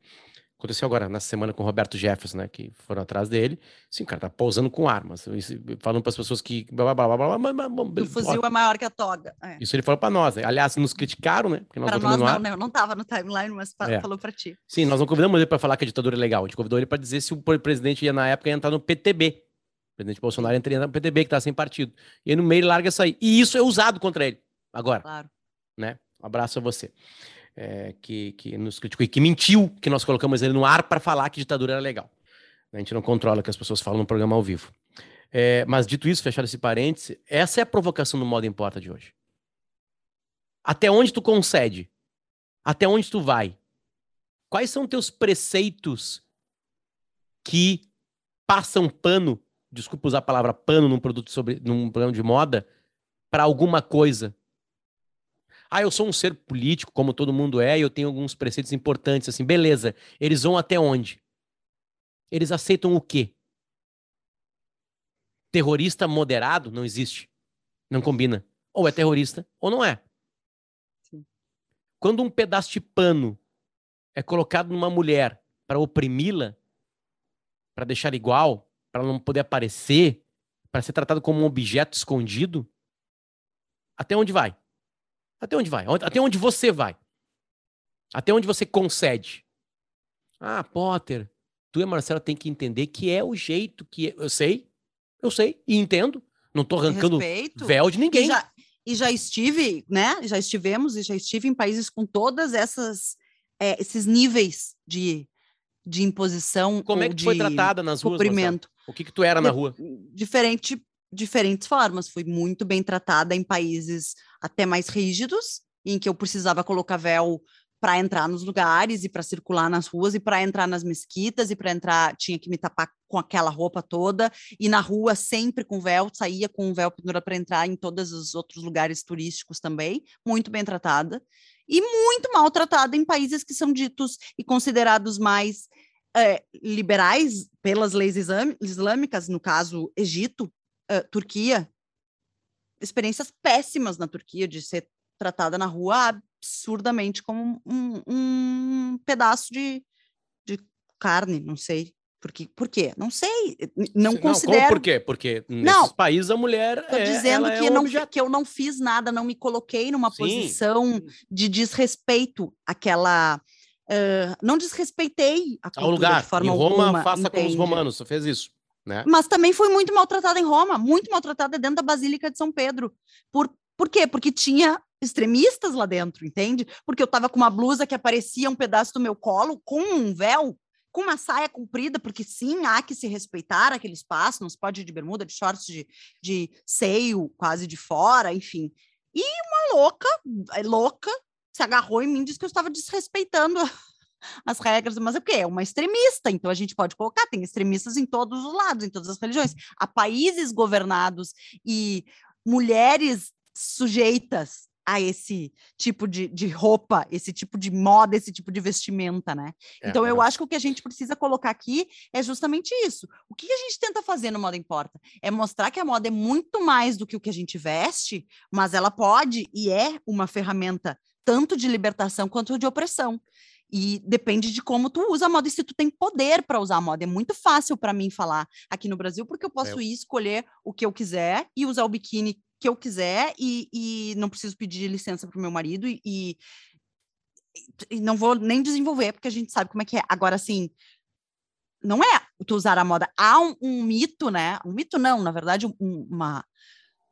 Aconteceu agora na semana com o Roberto Jefferson, né? Que foram atrás dele. Sim, o cara tá pousando com armas. Falando para as pessoas que. Blá, blá, blá, blá, blá, blá, blá, o fuzil é maior que a toga. É. Isso ele falou para nós. Né? Aliás, nos criticaram, né? Porque nós pra nós não, né? não tava no timeline, mas é. falou para ti. Sim, nós não convidamos ele para falar que a ditadura é legal. A gente convidou ele para dizer se o presidente ia, na época, ia entrar no PTB. O presidente Bolsonaro entraria no PTB, que tá sem partido. E aí, no meio ele larga isso aí. E isso é usado contra ele. Agora. Claro. Né? Um abraço a você é, que, que nos criticou e que mentiu que nós colocamos ele no ar para falar que ditadura era legal. A gente não controla o que as pessoas falam no programa ao vivo. É, mas dito isso, fechar esse parêntese, essa é a provocação do modo importa de hoje. Até onde tu concede? Até onde tu vai? Quais são teus preceitos que passam pano desculpa usar a palavra pano num produto sobre num programa de moda, para alguma coisa. Ah, eu sou um ser político, como todo mundo é, e eu tenho alguns preceitos importantes, assim, beleza. Eles vão até onde? Eles aceitam o quê? Terrorista moderado não existe. Não combina. Ou é terrorista ou não é. Sim. Quando um pedaço de pano é colocado numa mulher para oprimi-la, para deixar igual, para não poder aparecer, para ser tratado como um objeto escondido, até onde vai? Até onde vai? Até onde você vai? Até onde você concede? Ah, Potter, tu e a Marcela tem que entender que é o jeito que é. eu sei, eu sei e entendo. Não tô arrancando Respeito. véu de ninguém. E já, e já estive, né? Já estivemos e já estive em países com todas essas é, esses níveis de, de imposição. Como é que tu foi tratada nas ruas? Marcelo? O que que tu era na rua? Diferente diferentes formas. Fui muito bem tratada em países até mais rígidos, em que eu precisava colocar véu para entrar nos lugares e para circular nas ruas e para entrar nas mesquitas e para entrar tinha que me tapar com aquela roupa toda. E na rua sempre com véu, saía com véu pendurado para entrar em todos os outros lugares turísticos também, muito bem tratada. E muito mal tratada em países que são ditos e considerados mais é, liberais pelas leis islâmicas, no caso Egito, uh, Turquia, experiências péssimas na Turquia de ser tratada na rua absurdamente como um, um pedaço de, de carne, não sei. Por quê? Por quê? Não sei. Não, não considero. por quê? Porque nesses não, países a mulher. Estou é, dizendo que, é um não, que eu não fiz nada, não me coloquei numa Sim. posição de desrespeito àquela. Uh, não desrespeitei a cultura Ao lugar. de forma em Roma, alguma, faça entende? como os romanos, você fez isso. Né? Mas também foi muito maltratada em Roma, muito maltratada dentro da Basílica de São Pedro. Por, por quê? Porque tinha extremistas lá dentro, entende? Porque eu tava com uma blusa que aparecia um pedaço do meu colo, com um véu, com uma saia comprida, porque sim, há que se respeitar aquele espaço, não se pode ir de bermuda, de shorts, de, de seio quase de fora, enfim. E uma louca, é louca, se agarrou em mim e disse que eu estava desrespeitando as regras, mas é o quê? É uma extremista, então a gente pode colocar, tem extremistas em todos os lados, em todas as religiões. Há países governados e mulheres sujeitas a esse tipo de, de roupa, esse tipo de moda, esse tipo de vestimenta, né? É, então, eu acho que o que a gente precisa colocar aqui é justamente isso. O que a gente tenta fazer no Moda Importa? É mostrar que a moda é muito mais do que o que a gente veste, mas ela pode e é uma ferramenta tanto de libertação quanto de opressão. E depende de como tu usa a moda e se tu tem poder para usar a moda. É muito fácil para mim falar aqui no Brasil, porque eu posso é. ir escolher o que eu quiser e usar o biquíni que eu quiser e, e não preciso pedir licença para o meu marido e, e, e, não vou nem desenvolver, porque a gente sabe como é que é. Agora, assim, não é tu usar a moda. Há um, um mito, né? Um mito não, na verdade, um, uma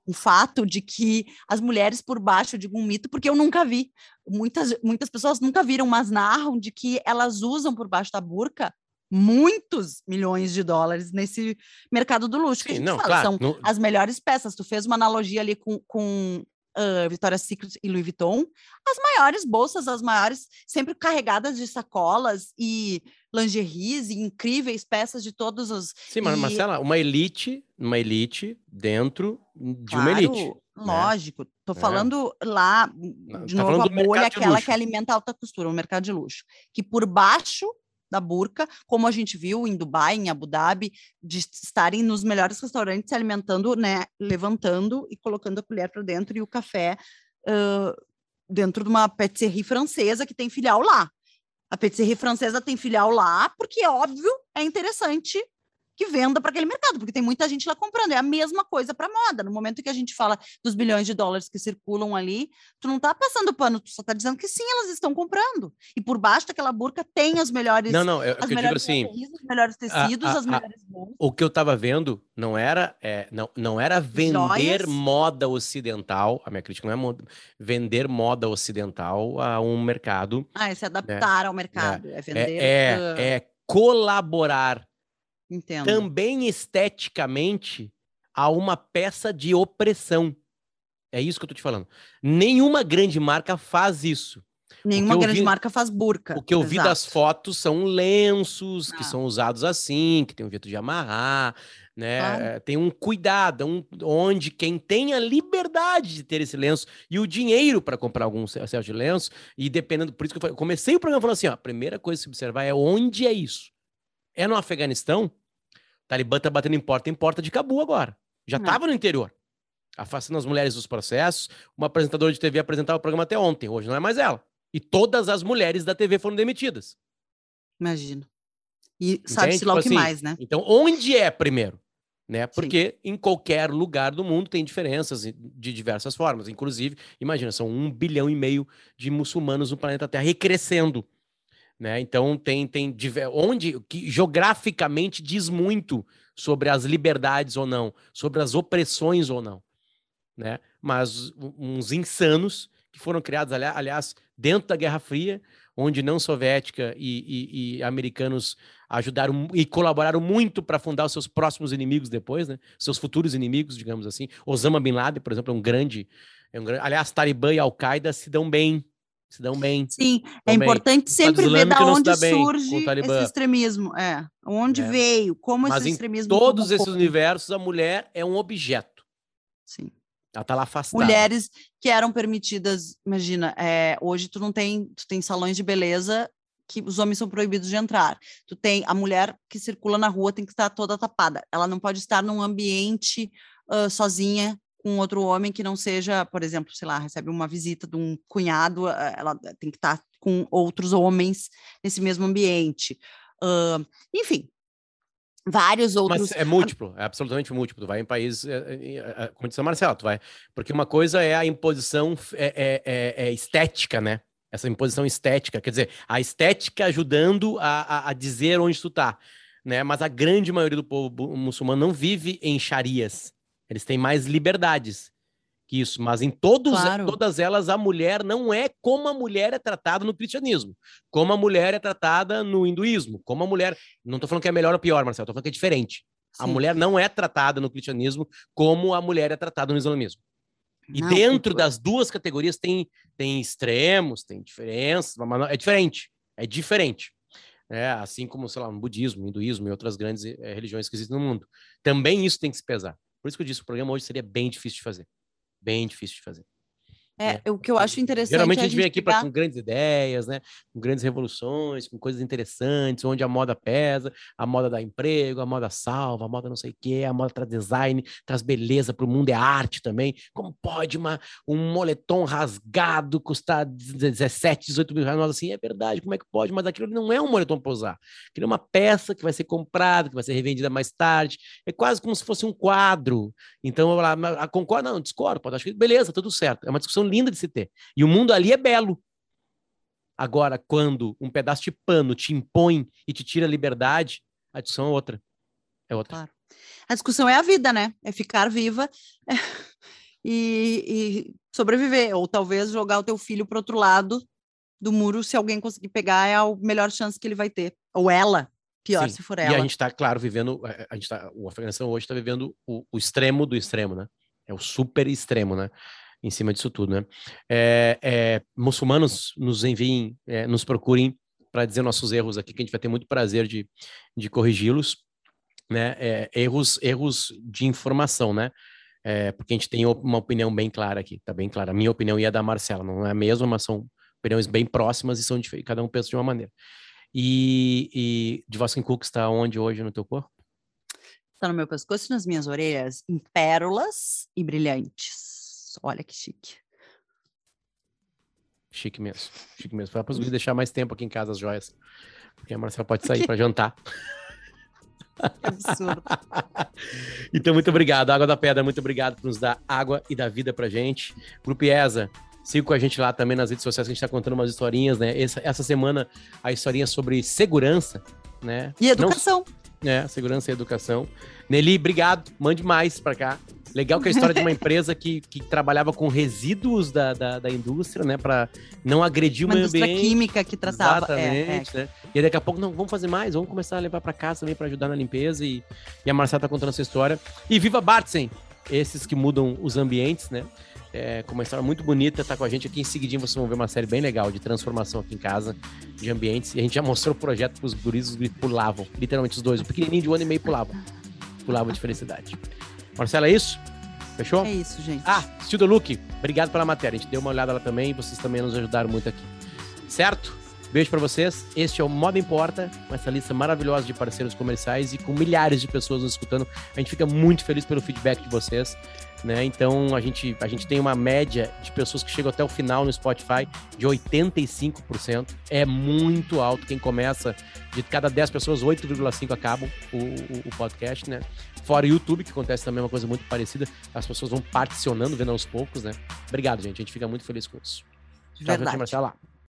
um fato de que as mulheres por baixo, eu digo um mito, porque eu nunca vi. Muitas, muitas pessoas nunca viram, mas narram de que elas usam por baixo da burca muitos milhões de dólares nesse mercado do luxo. Que Sim, a gente não, fala, claro, são não... as melhores peças. Tu fez uma analogia ali com, com uh, Victoria's Secret e Louis Vuitton, as maiores bolsas, as maiores, sempre carregadas de sacolas e lingeries e incríveis peças de todos os. Sim, mas e... Marcela, uma elite, uma elite dentro de claro, uma elite. Né? Lógico, né? tô falando é. lá, de tá novo, a bolha aquela que alimenta a alta costura, o mercado de luxo, que por baixo da burca, como a gente viu em Dubai, em Abu Dhabi, de estarem nos melhores restaurantes se alimentando, né, levantando e colocando a colher para dentro e o café uh, dentro de uma patisserie francesa que tem filial lá. A patisserie francesa tem filial lá porque, óbvio, é interessante que venda para aquele mercado, porque tem muita gente lá comprando. É a mesma coisa para moda. No momento que a gente fala dos bilhões de dólares que circulam ali, tu não está passando pano, tu só está dizendo que sim, elas estão comprando. E por baixo daquela burca tem as melhores. Não, não, eu, as eu melhores digo assim. Os melhores tecidos, a, a, as melhores bolsas. O que eu estava vendo não era, é, não, não era vender Joias. moda ocidental. A minha crítica não é moda, vender moda ocidental a um mercado. Ah, é se adaptar né? ao mercado. É, é vender. É, é, é colaborar Entendo. também esteticamente a uma peça de opressão. É isso que eu tô te falando. Nenhuma grande marca faz isso. Nenhuma grande vi, marca faz burca. O que eu Exato. vi das fotos são lenços ah. que são usados assim, que tem um jeito de amarrar, né? Eh, tem um cuidado, um, onde quem tem a liberdade de ter esse lenço e o dinheiro para comprar algum certo de lenço, e dependendo, por isso que eu, falei, eu comecei o programa falando assim: ó, a primeira coisa a se observar é onde é isso. É no Afeganistão? Talibã tá batendo em porta em porta de Cabu agora. Já estava no interior. Afastando as mulheres dos processos. Uma apresentadora de TV apresentava o programa até ontem, hoje não é mais ela. E todas as mulheres da TV foram demitidas. Imagino. E sabe-se lá o tipo que assim, mais, né? Então, onde é primeiro? Né? Porque Sim. em qualquer lugar do mundo tem diferenças de diversas formas. Inclusive, imagina, são um bilhão e meio de muçulmanos no planeta Terra e crescendo. Né? Então tem tem onde que geograficamente diz muito sobre as liberdades ou não, sobre as opressões ou não, né? Mas uns insanos que foram criados aliás dentro da Guerra Fria, onde União Soviética e, e, e americanos ajudaram e colaboraram muito para fundar os seus próximos inimigos depois, né? Seus futuros inimigos, digamos assim. Osama bin Laden, por exemplo, é um grande, é um grande aliás, Talibã e Al-Qaeda se dão bem se dão bem. Sim, é importante bem. sempre ver da onde surge esse extremismo. É, onde é. veio, como Mas esse extremismo. Em todos esses universos, a mulher é um objeto. Sim. Ela tá lá afastada. Mulheres que eram permitidas, imagina, é, hoje tu não tem, tu tem salões de beleza que os homens são proibidos de entrar. Tu tem a mulher que circula na rua tem que estar toda tapada. Ela não pode estar num ambiente uh, sozinha com outro homem que não seja, por exemplo, sei lá, recebe uma visita de um cunhado, eh, ela tem que estar com outros homens nesse mesmo ambiente. Uh, enfim, vários outros. Mas é múltiplo, é absolutamente múltiplo. Tu vai em países, é, é, como disse a Marcela, tu vai. Porque uma coisa é a imposição é, é, é, estética, né? Essa imposição estética, quer dizer, a estética ajudando a, a, a dizer onde tu tá. Né? Mas a grande maioria do povo muçulmano não vive em charias, eles têm mais liberdades que isso, mas em todos, claro. todas elas a mulher não é como a mulher é tratada no cristianismo, como a mulher é tratada no hinduísmo, como a mulher. Não estou falando que é melhor ou pior, Marcelo, estou falando que é diferente. Sim. A mulher não é tratada no cristianismo como a mulher é tratada no islamismo. E não, dentro das duas categorias tem, tem extremos, tem diferenças, mas é diferente. É diferente. É, assim como, sei lá, no budismo, hinduísmo e outras grandes é, religiões que existem no mundo. Também isso tem que se pesar. Por isso que eu disse, o programa hoje seria bem difícil de fazer. Bem difícil de fazer. É, né? o que eu acho interessante. Geralmente é a gente, vem aqui pra, com grandes ideias, né? Com grandes revoluções, com coisas interessantes, onde a moda pesa, a moda dá emprego, a moda salva, a moda não sei o quê, a moda traz design, traz beleza para o mundo, é arte também. Como pode uma, um moletom rasgado custar 17, 18 mil reais? Nós, assim, é verdade, como é que pode? Mas aquilo não é um moletom para usar. Aquilo é uma peça que vai ser comprada, que vai ser revendida mais tarde. É quase como se fosse um quadro. Então, eu vou lá, concordo? Não, discordo. Pode, acho que beleza, tudo certo. É uma discussão linda de se ter. E o mundo ali é belo. Agora, quando um pedaço de pano te impõe e te tira a liberdade, a discussão é outra. É outra. Claro. A discussão é a vida, né? É ficar viva é... E, e, sobreviver. Ou talvez jogar o teu filho para outro lado do muro, se alguém conseguir pegar, é a melhor chance que ele vai ter. Ou ela, pior Sim. se for ela. E a gente está, claro, vivendo. A gente tá, o Afeganistão hoje está vivendo o, o extremo do extremo, né? É o super extremo, né? Em cima disso tudo, né? É, é, muçulmanos nos enviem, é, nos procurem para dizer nossos erros aqui, que a gente vai ter muito prazer de, de corrigi-los, né? É, erros, erros de informação, né? É, porque a gente tem uma opinião bem clara aqui, tá bem clara. A minha opinião e a da Marcela não é a mesma, mas são opiniões bem próximas e são diferentes, cada um pensa de uma maneira. E, e de Vasco Cook está onde hoje no teu corpo? Está no meu pescoço e nas minhas orelhas, em pérolas e brilhantes. Olha que chique. Chique mesmo. Chique mesmo. Foi para os deixar mais tempo aqui em casa as joias. Porque a Marcela pode sair para jantar. Que absurdo. então, muito obrigado. Água da Pedra, muito obrigado por nos dar água e dar vida pra gente. Grupo IESA, siga com a gente lá também nas redes sociais, que a gente tá contando umas historinhas, né? Essa, essa semana, a historinha sobre segurança, né? E educação. Não, é, segurança e educação. Nelly, obrigado. Mande mais para cá. Legal que é a história de uma empresa que, que trabalhava com resíduos da, da, da indústria, né? Para não agredir uma o meio ambiente. indústria química que tratava. Exatamente, é, é. né? E daqui a pouco, não, vamos fazer mais, vamos começar a levar para casa também para ajudar na limpeza. E, e a Marcela tá contando essa história. E viva Bartsen! Esses que mudam os ambientes, né? é, com uma história muito bonita, tá com a gente aqui em seguidinho. Vocês vão ver uma série bem legal de transformação aqui em casa, de ambientes. E a gente já mostrou o projeto pros guris, os guris pulavam, literalmente os dois. O pequenininho de um ano e meio pulavam. Pulavam de felicidade. Marcela, é isso? Fechou? É isso, gente. Ah, Studio Look, obrigado pela matéria. A gente deu uma olhada lá também e vocês também nos ajudaram muito aqui. Certo? Beijo para vocês. Este é o Moda Importa, com essa lista maravilhosa de parceiros comerciais e com milhares de pessoas nos escutando. A gente fica muito feliz pelo feedback de vocês. Né? Então a gente, a gente tem uma média de pessoas que chegam até o final no Spotify de 85%. É muito alto. Quem começa, de cada 10 pessoas, 8,5 acabam o, o, o, podcast, né? Fora o YouTube, que acontece também uma coisa muito parecida. As pessoas vão particionando, vendo aos poucos, né? Obrigado, gente. A gente fica muito feliz com isso. Tchau, Marcela.